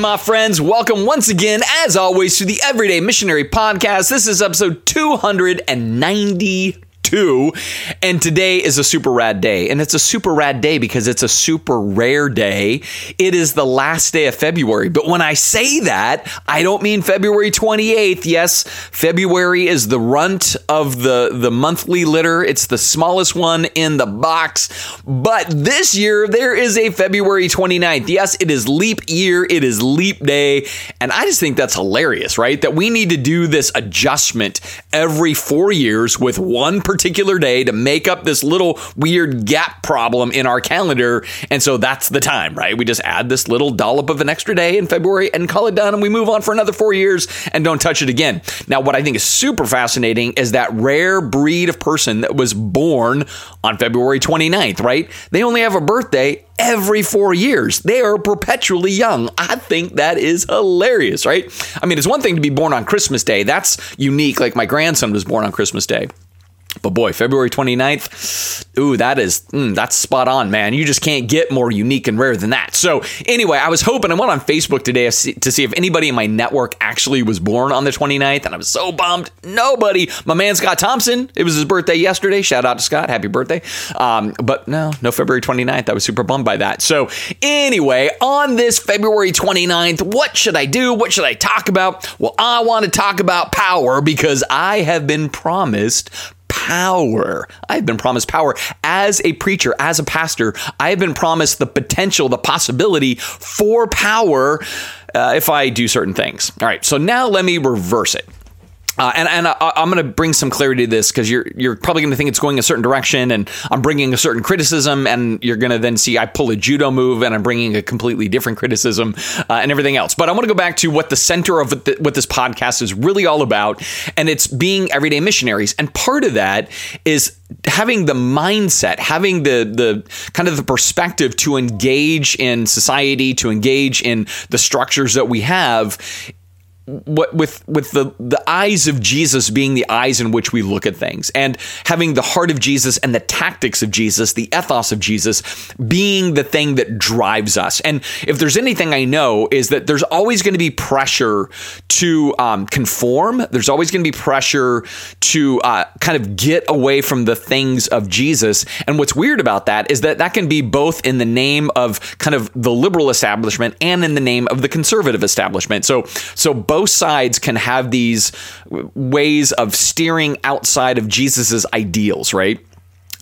my friends. Welcome once again, as always, to the Everyday Missionary Podcast. This is episode 290 two. And today is a super rad day. And it's a super rad day because it's a super rare day. It is the last day of February. But when I say that, I don't mean February 28th. Yes, February is the runt of the, the monthly litter, it's the smallest one in the box. But this year, there is a February 29th. Yes, it is leap year, it is leap day. And I just think that's hilarious, right? That we need to do this adjustment every four years with one particular day to make up this little weird gap problem in our calendar. And so that's the time, right? We just add this little dollop of an extra day in February and call it done, and we move on for another four years and don't touch it again. Now, what I think is super fascinating is that rare breed of person that was born on February 29th, right? They only have a birthday every four years. They are perpetually young. I think that is hilarious, right? I mean, it's one thing to be born on Christmas Day. That's unique. Like my grandson was born on Christmas Day. But boy, February 29th, ooh, that is, mm, that's spot on, man. You just can't get more unique and rare than that. So, anyway, I was hoping, I went on Facebook today to see if anybody in my network actually was born on the 29th, and I was so bummed. Nobody. My man Scott Thompson, it was his birthday yesterday. Shout out to Scott. Happy birthday. Um, but no, no February 29th. I was super bummed by that. So, anyway, on this February 29th, what should I do? What should I talk about? Well, I want to talk about power because I have been promised power. I've been promised power as a preacher, as a pastor. I have been promised the potential, the possibility for power uh, if I do certain things. All right, so now let me reverse it. Uh, and and I, am going to bring some clarity to this because you're you're probably going to think it's going a certain direction, and I'm bringing a certain criticism, and you're going to then see I pull a judo move, and I'm bringing a completely different criticism, uh, and everything else. But I want to go back to what the center of the, what this podcast is really all about, and it's being everyday missionaries, and part of that is having the mindset, having the the kind of the perspective to engage in society, to engage in the structures that we have what with with the the eyes of Jesus being the eyes in which we look at things and having the heart of Jesus and the tactics of Jesus the ethos of Jesus being the thing that drives us. And if there's anything I know is that there's always going to be pressure to um, conform. There's always going to be pressure to uh, kind of get away from the things of Jesus. And what's weird about that is that that can be both in the name of kind of the liberal establishment and in the name of the conservative establishment. So so both both sides can have these ways of steering outside of Jesus's ideals, right?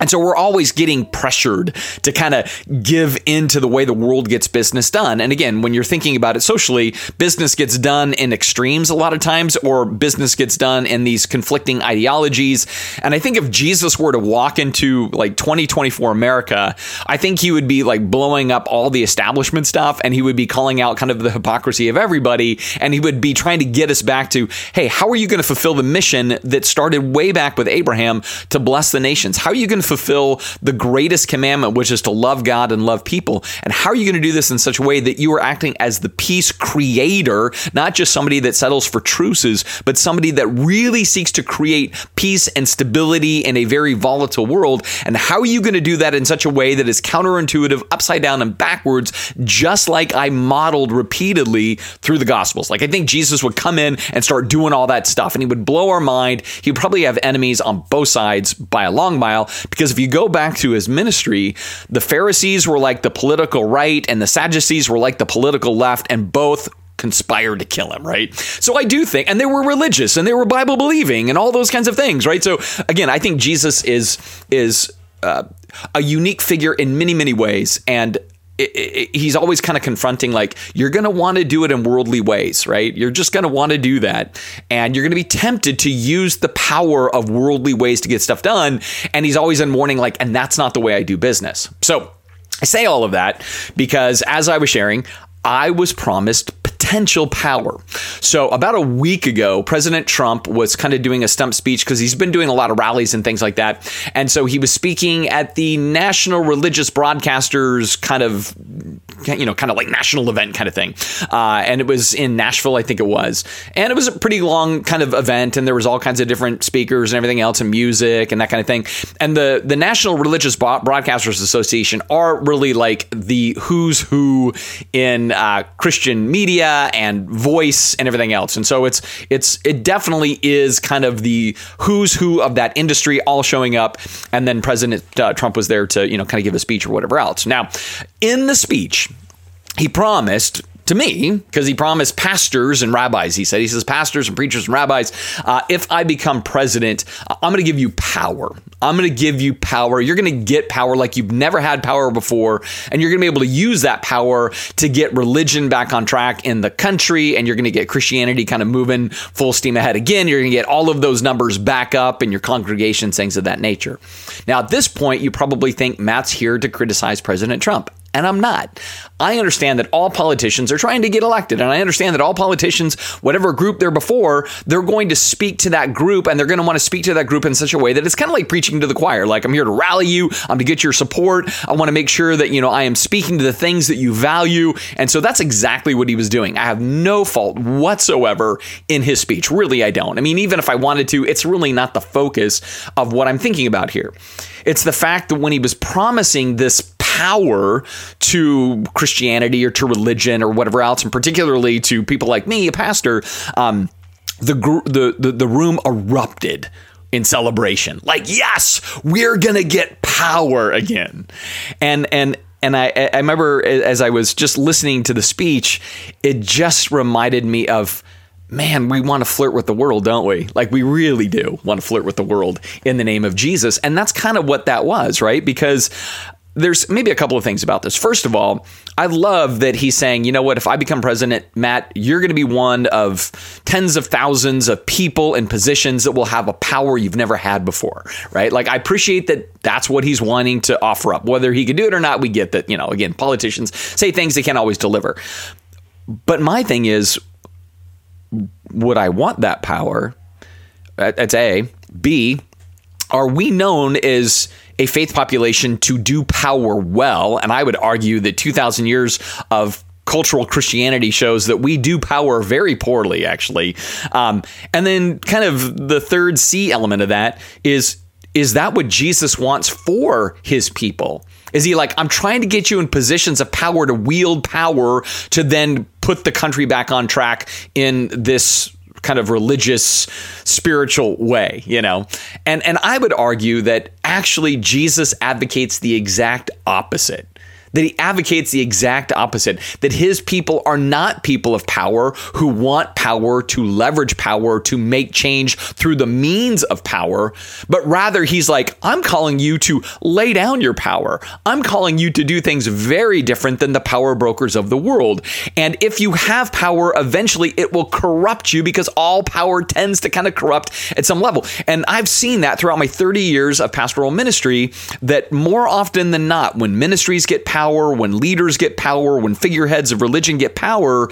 And so we're always getting pressured to kind of give into the way the world gets business done. And again, when you're thinking about it socially, business gets done in extremes a lot of times, or business gets done in these conflicting ideologies. And I think if Jesus were to walk into like 2024 America, I think he would be like blowing up all the establishment stuff and he would be calling out kind of the hypocrisy of everybody. And he would be trying to get us back to, hey, how are you going to fulfill the mission that started way back with Abraham to bless the nations? How are you going to fulfill the greatest commandment, which is to love God and love people. And how are you going to do this in such a way that you are acting as the peace creator, not just somebody that settles for truces, but somebody that really seeks to create peace and stability in a very volatile world? And how are you going to do that in such a way that is counterintuitive, upside down, and backwards, just like I modeled repeatedly through the Gospels? Like, I think Jesus would come in and start doing all that stuff, and he would blow our mind. He'd probably have enemies on both sides by a long mile because if you go back to his ministry, the Pharisees were like the political right and the Sadducees were like the political left, and both conspired to kill him, right? So I do think, and they were religious and they were Bible believing and all those kinds of things, right? So again, I think Jesus is is uh, a unique figure in many many ways, and it, it, he's always kind of confronting like you're going to want to do it in worldly ways right? You're just going to want to do that and you're going to be tempted to use the power of worldly ways to get stuff done and he's always in warning like and that's not the way i do business. So I say all of that because as I was sharing, I was promised potential power. So, about a week ago, President Trump was kind of doing a stump speech because he's been doing a lot of rallies and things like that. And so he was speaking at the National Religious Broadcasters kind of you know, kind of like national event kind of thing. Uh, and it was in Nashville, I think it was. And it was a pretty long kind of event, and there was all kinds of different speakers and everything else, and music and that kind of thing. And the the National Religious Broadcasters Association are really like the who's who in uh, Christian media and voice and everything else. And so it's it's it definitely is kind of the who's who of that industry all showing up. And then President uh, Trump was there to you know kind of give a speech or whatever else. Now, in the speech, he promised to me because he promised pastors and rabbis. He said, he says, pastors and preachers and rabbis, uh, if I become president, I'm going to give you power. I'm going to give you power. You're going to get power like you've never had power before. And you're going to be able to use that power to get religion back on track in the country. And you're going to get Christianity kind of moving full steam ahead again. You're going to get all of those numbers back up in your congregations, things of that nature. Now, at this point, you probably think Matt's here to criticize President Trump and I'm not. I understand that all politicians are trying to get elected, and I understand that all politicians, whatever group they're before, they're going to speak to that group, and they're going to want to speak to that group in such a way that it's kind of like preaching to the choir. Like I'm here to rally you, I'm to get your support. I want to make sure that you know I am speaking to the things that you value, and so that's exactly what he was doing. I have no fault whatsoever in his speech. Really, I don't. I mean, even if I wanted to, it's really not the focus of what I'm thinking about here. It's the fact that when he was promising this power to Christianity or to religion or whatever else, and particularly to people like me, a pastor, um, the, the, the, the room erupted in celebration. Like, yes, we're gonna get power again. And and and I, I remember as I was just listening to the speech, it just reminded me of man, we want to flirt with the world, don't we? Like, we really do want to flirt with the world in the name of Jesus. And that's kind of what that was, right? Because there's maybe a couple of things about this. First of all, I love that he's saying, you know what, if I become president, Matt, you're going to be one of tens of thousands of people and positions that will have a power you've never had before, right? Like, I appreciate that that's what he's wanting to offer up. Whether he can do it or not, we get that, you know, again, politicians say things they can't always deliver. But my thing is, would I want that power? That's A. B, are we known as a faith population to do power well. And I would argue that 2,000 years of cultural Christianity shows that we do power very poorly, actually. Um, and then, kind of the third C element of that is is that what Jesus wants for his people? Is he like, I'm trying to get you in positions of power to wield power to then put the country back on track in this kind of religious spiritual way you know? And and i would argue that actually jesus advocates the exact opposite that he advocates the exact opposite that his people are not people of power who want power to leverage power to make change through the means of power, but rather he's like, I'm calling you to lay down your power. I'm calling you to do things very different than the power brokers of the world. And if you have power, eventually it will corrupt you because all power tends to kind of corrupt at some level. And I've seen that throughout my 30 years of pastoral ministry that more often than not, when ministries get power, power, when leaders get power, when figureheads of religion get power,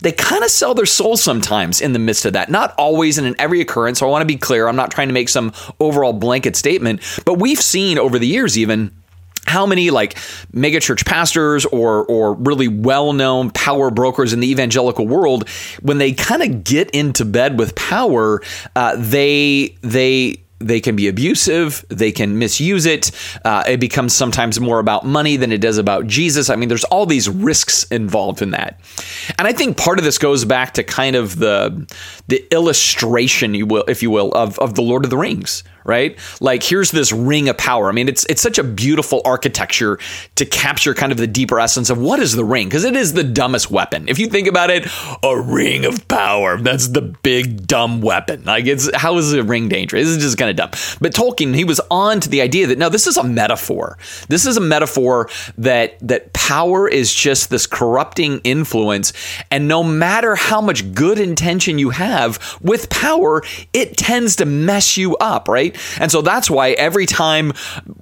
they kind of sell their soul sometimes in the midst of that. Not always and in every occurrence. So I want to be clear. I'm not trying to make some overall blanket statement, but we've seen over the years even how many like megachurch pastors or or really well-known power brokers in the evangelical world when they kind of get into bed with power uh, they they they can be abusive, they can misuse it. Uh, it becomes sometimes more about money than it does about Jesus. I mean, there's all these risks involved in that. And I think part of this goes back to kind of the the illustration, you will, if you will, of, of the Lord of the Rings, right? Like here's this ring of power. I mean, it's it's such a beautiful architecture to capture kind of the deeper essence of what is the ring because it is the dumbest weapon. If you think about it, a ring of power. That's the big dumb weapon. Like it's how is a ring dangerous? This is just kind of dumb. But Tolkien, he was on to the idea that no, this is a metaphor. This is a metaphor that that power is just this corrupting influence and no matter how much good intention you have with power, it tends to mess you up, right? And so that's why every time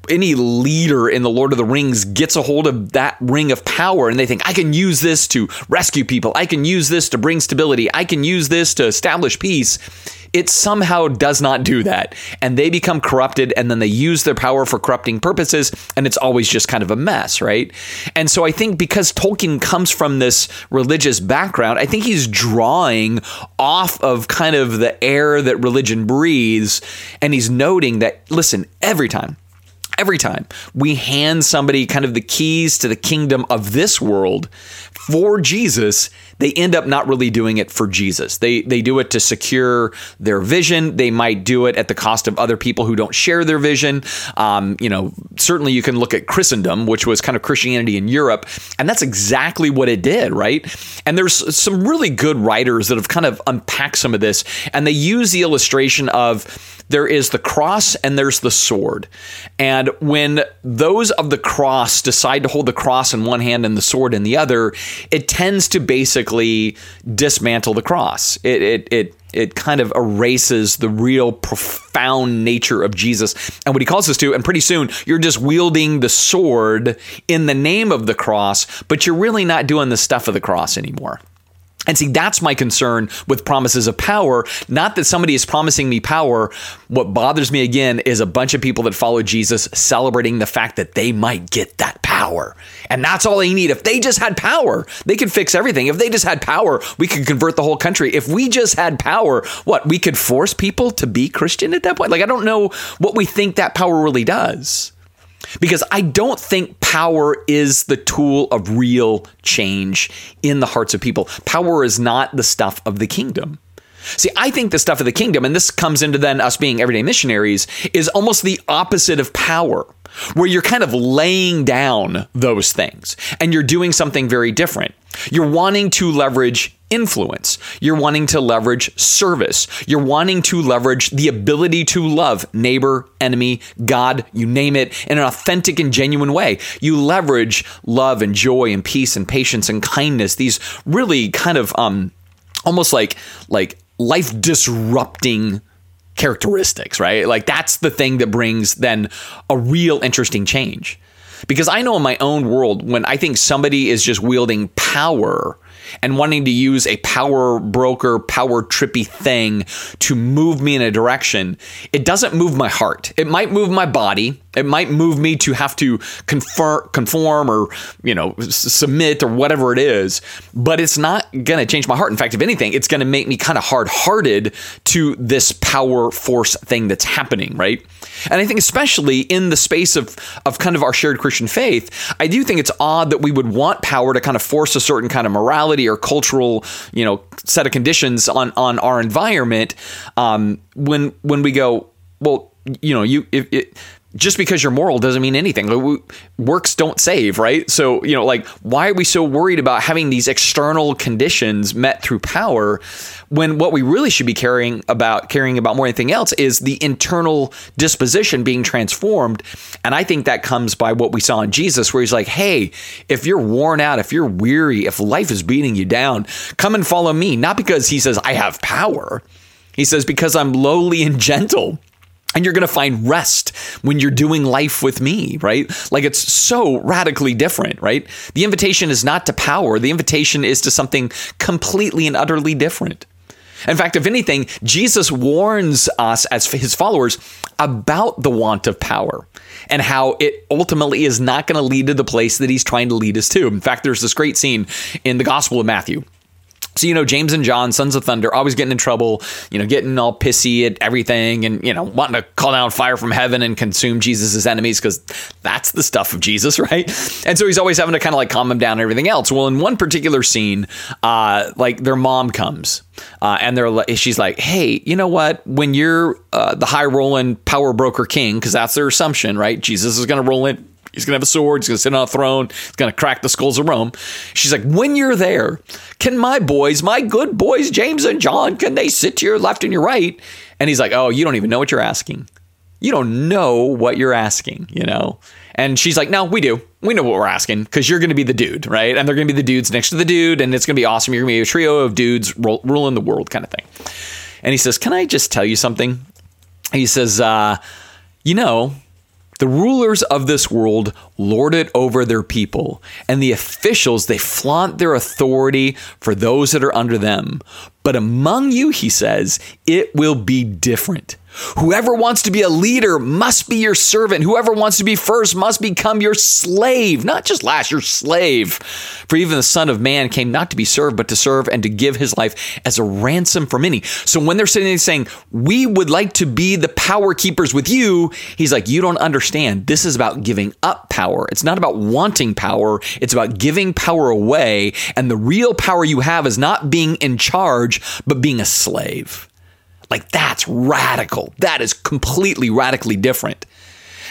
any leader in the Lord of the Rings gets a hold of that ring of power and they think, I can use this to rescue people, I can use this to bring stability, I can use this to establish peace it somehow does not do that. And they become corrupted and then they use their power for corrupting purposes. And it's always just kind of a mess, right? And so I think because Tolkien comes from this religious background, I think he's drawing off of kind of the air that religion breathes. And he's noting that, listen, every time every time we hand somebody kind of the keys to the kingdom of this world for Jesus, they end up not really doing it for Jesus. They they do it to secure their vision. They might do it at the cost of other people who don't share their vision. Um, you know, certainly you can look at Christendom, which was kind of Christianity in Europe, and that's exactly what it did, right? And there's some really good writers that have kind of unpacked some of this, and they use the illustration of there is the cross and there's the sword. And when those of the cross decide to hold the cross in one hand and the sword in the other, it tends to basically dismantle the cross. It it it it kind of erases the real profound nature of Jesus and what he calls us to. And pretty soon, you're just wielding the sword in the name of the cross, but you're really not doing the stuff of the cross anymore. And see, that's my concern with promises of power. Not that somebody is promising me power. What bothers me again is a bunch of people that follow Jesus celebrating the fact that they might get that power. And that's all they need. If they just had power, they could fix everything. If they just had power, we could convert the whole country. If we just had power, what? We could force people to be Christian at that point? Like, I don't know what we think that power really does because I don't think power is the tool of real change in the hearts of people. Power is not the stuff of the kingdom. See, I think the stuff of the kingdom, and this comes into then us being everyday missionaries, is almost the opposite of power where you're kind of laying down those things and you're doing something very different. You're wanting to leverage influence. You're wanting to leverage service. You're wanting to leverage the ability to love neighbor, enemy, God, you name it, in an authentic and genuine way. You leverage love and joy and peace and patience and kindness. These really kind of um almost like like life disrupting characteristics, right? Like that's the thing that brings then a real interesting change. Because I know in my own world, when I think somebody is just wielding power and wanting to use a power broker, power trippy thing to move me in a direction, it doesn't move my heart. It might move my body. It might move me to have to confer, conform or, you know, submit or whatever it is, but it's not going to change my heart. In fact, if anything, it's going to make me kind of hard hearted to this power force thing that's happening, right? And I think, especially in the space of, of kind of our shared Christian faith, I do think it's odd that we would want power to kind of force a certain kind of morality or cultural, you know, set of conditions on, on our environment um, when, when we go, well, you know, you if just because you're moral doesn't mean anything. Works don't save, right? So, you know, like, why are we so worried about having these external conditions met through power when what we really should be caring about, caring about more than anything else is the internal disposition being transformed? And I think that comes by what we saw in Jesus, where he's like, hey, if you're worn out, if you're weary, if life is beating you down, come and follow me. Not because he says, I have power. He says, because I'm lowly and gentle and you're going to find rest when you're doing life with me, right? Like it's so radically different, right? The invitation is not to power, the invitation is to something completely and utterly different. In fact, if anything, Jesus warns us as his followers about the want of power and how it ultimately is not going to lead to the place that he's trying to lead us to. In fact, there's this great scene in the Gospel of Matthew so, you know, James and John, sons of thunder, always getting in trouble, you know, getting all pissy at everything and, you know, wanting to call down fire from heaven and consume Jesus' enemies because that's the stuff of Jesus, right? And so he's always having to kind of like calm him down and everything else. Well, in one particular scene, uh, like their mom comes uh, and they're she's like, hey, you know what? When you're uh, the high rolling power broker king, because that's their assumption, right? Jesus is going to roll in He's going to have a sword. He's going to sit on a throne. He's going to crack the skulls of Rome. She's like, when you're there, can my boys, my good boys, James and John, can they sit to your left and your right? And he's like, oh, you don't even know what you're asking. You don't know what you're asking, you know? And she's like, no, we do. We know what we're asking because you're going to be the dude, right? And they're going to be the dudes next to the dude, and it's going to be awesome. You're going to be a trio of dudes ruling the world kind of thing. And he says, can I just tell you something? he says, uh, you know, the rulers of this world lord it over their people, and the officials, they flaunt their authority for those that are under them. But among you, he says, it will be different. Whoever wants to be a leader must be your servant. Whoever wants to be first must become your slave, not just last, your slave. For even the Son of Man came not to be served, but to serve and to give his life as a ransom for many. So when they're sitting there saying, We would like to be the power keepers with you, he's like, You don't understand. This is about giving up power. It's not about wanting power, it's about giving power away. And the real power you have is not being in charge, but being a slave. Like that's radical. That is completely radically different.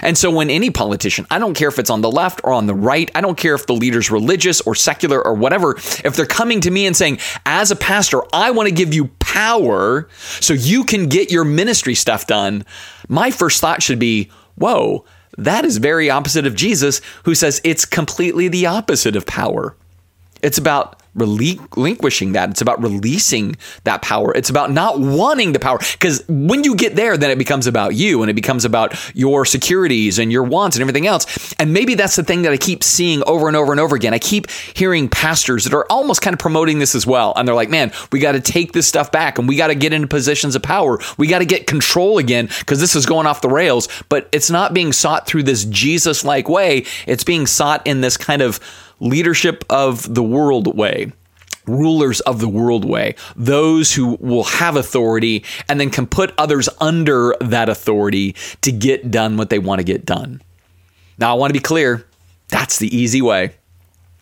And so when any politician, I don't care if it's on the left or on the right, I don't care if the leader's religious or secular or whatever, if they're coming to me and saying, as a pastor, I want to give you power so you can get your ministry stuff done, my first thought should be, whoa, that is very opposite of Jesus, who says it's completely the opposite of power. It's about relinquishing that. It's about releasing that power. It's about not wanting the power. Because when you get there, then it becomes about you and it becomes about your securities and your wants and everything else. And maybe that's the thing that I keep seeing over and over and over again. I keep hearing pastors that are almost kind of promoting this as well. And they're like, man, we got to take this stuff back and we got to get into positions of power. We got to get control again because this is going off the rails. But it's not being sought through this Jesus like way, it's being sought in this kind of leadership of the world way rulers of the world way, those who will have authority and then can put others under that authority to get done what they want to get done. Now, I want to be clear that's the easy way.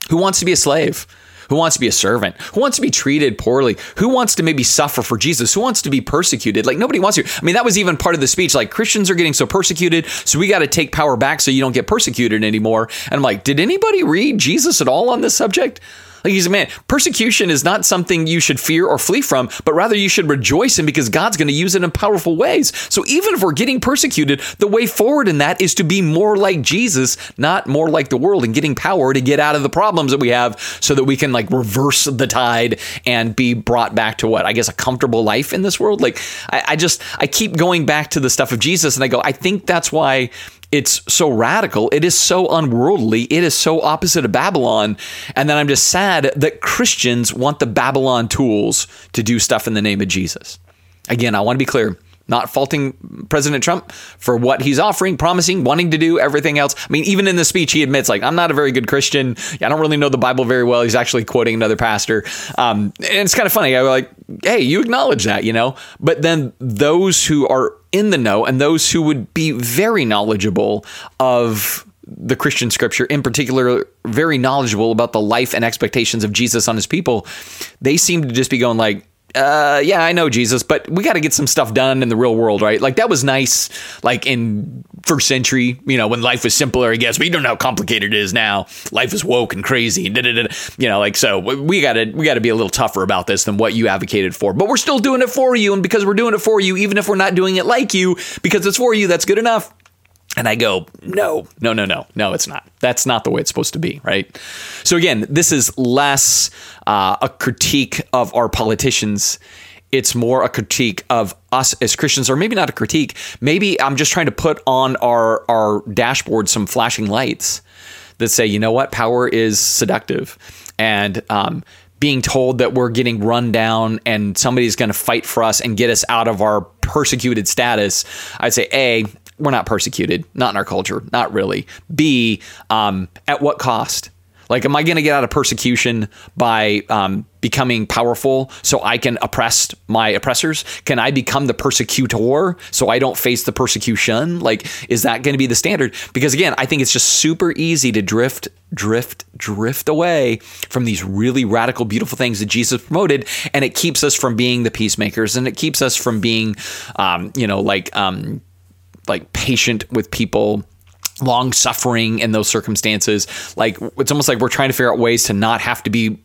Who wants to be a slave? Who wants to be a servant? Who wants to be treated poorly? Who wants to maybe suffer for Jesus? Who wants to be persecuted? Like nobody wants to. I mean, that was even part of the speech. Like Christians are getting so persecuted, so we got to take power back so you don't get persecuted anymore. And I'm like, did anybody read Jesus at all on this subject? Like he's a man. Persecution is not something you should fear or flee from, but rather you should rejoice in because God's going to use it in powerful ways. So even if we're getting persecuted, the way forward in that is to be more like Jesus, not more like the world, and getting power to get out of the problems that we have so that we can like reverse the tide and be brought back to what? I guess a comfortable life in this world. Like I, I just I keep going back to the stuff of Jesus and I go, I think that's why it's so radical. It is so unworldly. It is so opposite of Babylon. And then I'm just sad that Christians want the Babylon tools to do stuff in the name of Jesus. Again, I want to be clear. Not faulting President Trump for what he's offering, promising, wanting to do, everything else. I mean, even in the speech, he admits, like, I'm not a very good Christian. I don't really know the Bible very well. He's actually quoting another pastor. Um, and it's kind of funny. I was like, hey, you acknowledge that, you know? But then those who are in the know and those who would be very knowledgeable of the Christian scripture, in particular, very knowledgeable about the life and expectations of Jesus on his people, they seem to just be going like, uh, yeah, I know Jesus, but we got to get some stuff done in the real world, right? Like that was nice, like in first century, you know, when life was simpler, I guess. We don't know how complicated it is now. Life is woke and crazy, and you know, like so. We got to we got to be a little tougher about this than what you advocated for. But we're still doing it for you, and because we're doing it for you, even if we're not doing it like you, because it's for you, that's good enough. And I go, no, no, no, no, no, it's not. That's not the way it's supposed to be, right? So again, this is less uh, a critique of our politicians. It's more a critique of us as Christians, or maybe not a critique. Maybe I'm just trying to put on our our dashboard some flashing lights that say, you know what, power is seductive, and um, being told that we're getting run down and somebody's going to fight for us and get us out of our persecuted status, I'd say, A, we're not persecuted, not in our culture, not really. B, um, at what cost? Like, am I going to get out of persecution by um, becoming powerful so I can oppress my oppressors? Can I become the persecutor so I don't face the persecution? Like, is that going to be the standard? Because again, I think it's just super easy to drift, drift, drift away from these really radical, beautiful things that Jesus promoted. And it keeps us from being the peacemakers and it keeps us from being, um, you know, like, um, like patient with people long suffering in those circumstances. Like it's almost like we're trying to figure out ways to not have to be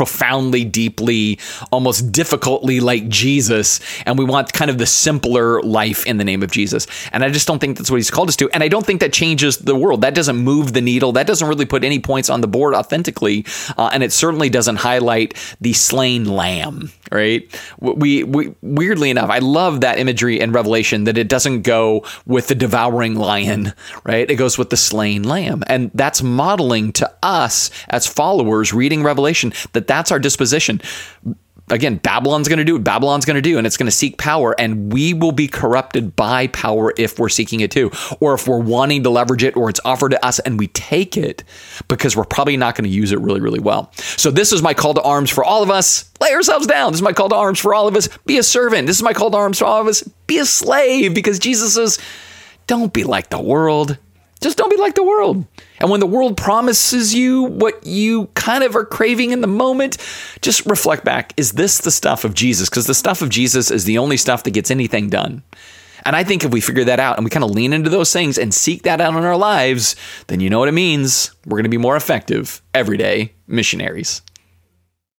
profoundly, deeply, almost difficultly like Jesus, and we want kind of the simpler life in the name of Jesus. And I just don't think that's what he's called us to. And I don't think that changes the world. That doesn't move the needle. That doesn't really put any points on the board authentically. Uh, and it certainly doesn't highlight the slain lamb, right? We, we weirdly enough, I love that imagery in Revelation that it doesn't go with the devouring lion, right? It goes with the slain lamb. And that's modeling to us as followers reading Revelation that that's our disposition again, Babylon's going to do what Babylon's going to do, and it's going to seek power, and we will be corrupted by power if we're seeking it too, or if we're wanting to leverage it, or it's offered to us and we take it because we're probably not going to use it really, really well. So, this is my call to arms for all of us. Lay ourselves down. This is my call to arms for all of us. Be a servant. This is my call to arms for all of us. Be a slave because Jesus says, don't be like the world. Just don't be like the world. And when the world promises you what you kind of are craving in the moment, just reflect back. Is this the stuff of Jesus? Because the stuff of Jesus is the only stuff that gets anything done. And I think if we figure that out and we kind of lean into those things and seek that out in our lives, then you know what it means. We're going to be more effective everyday missionaries.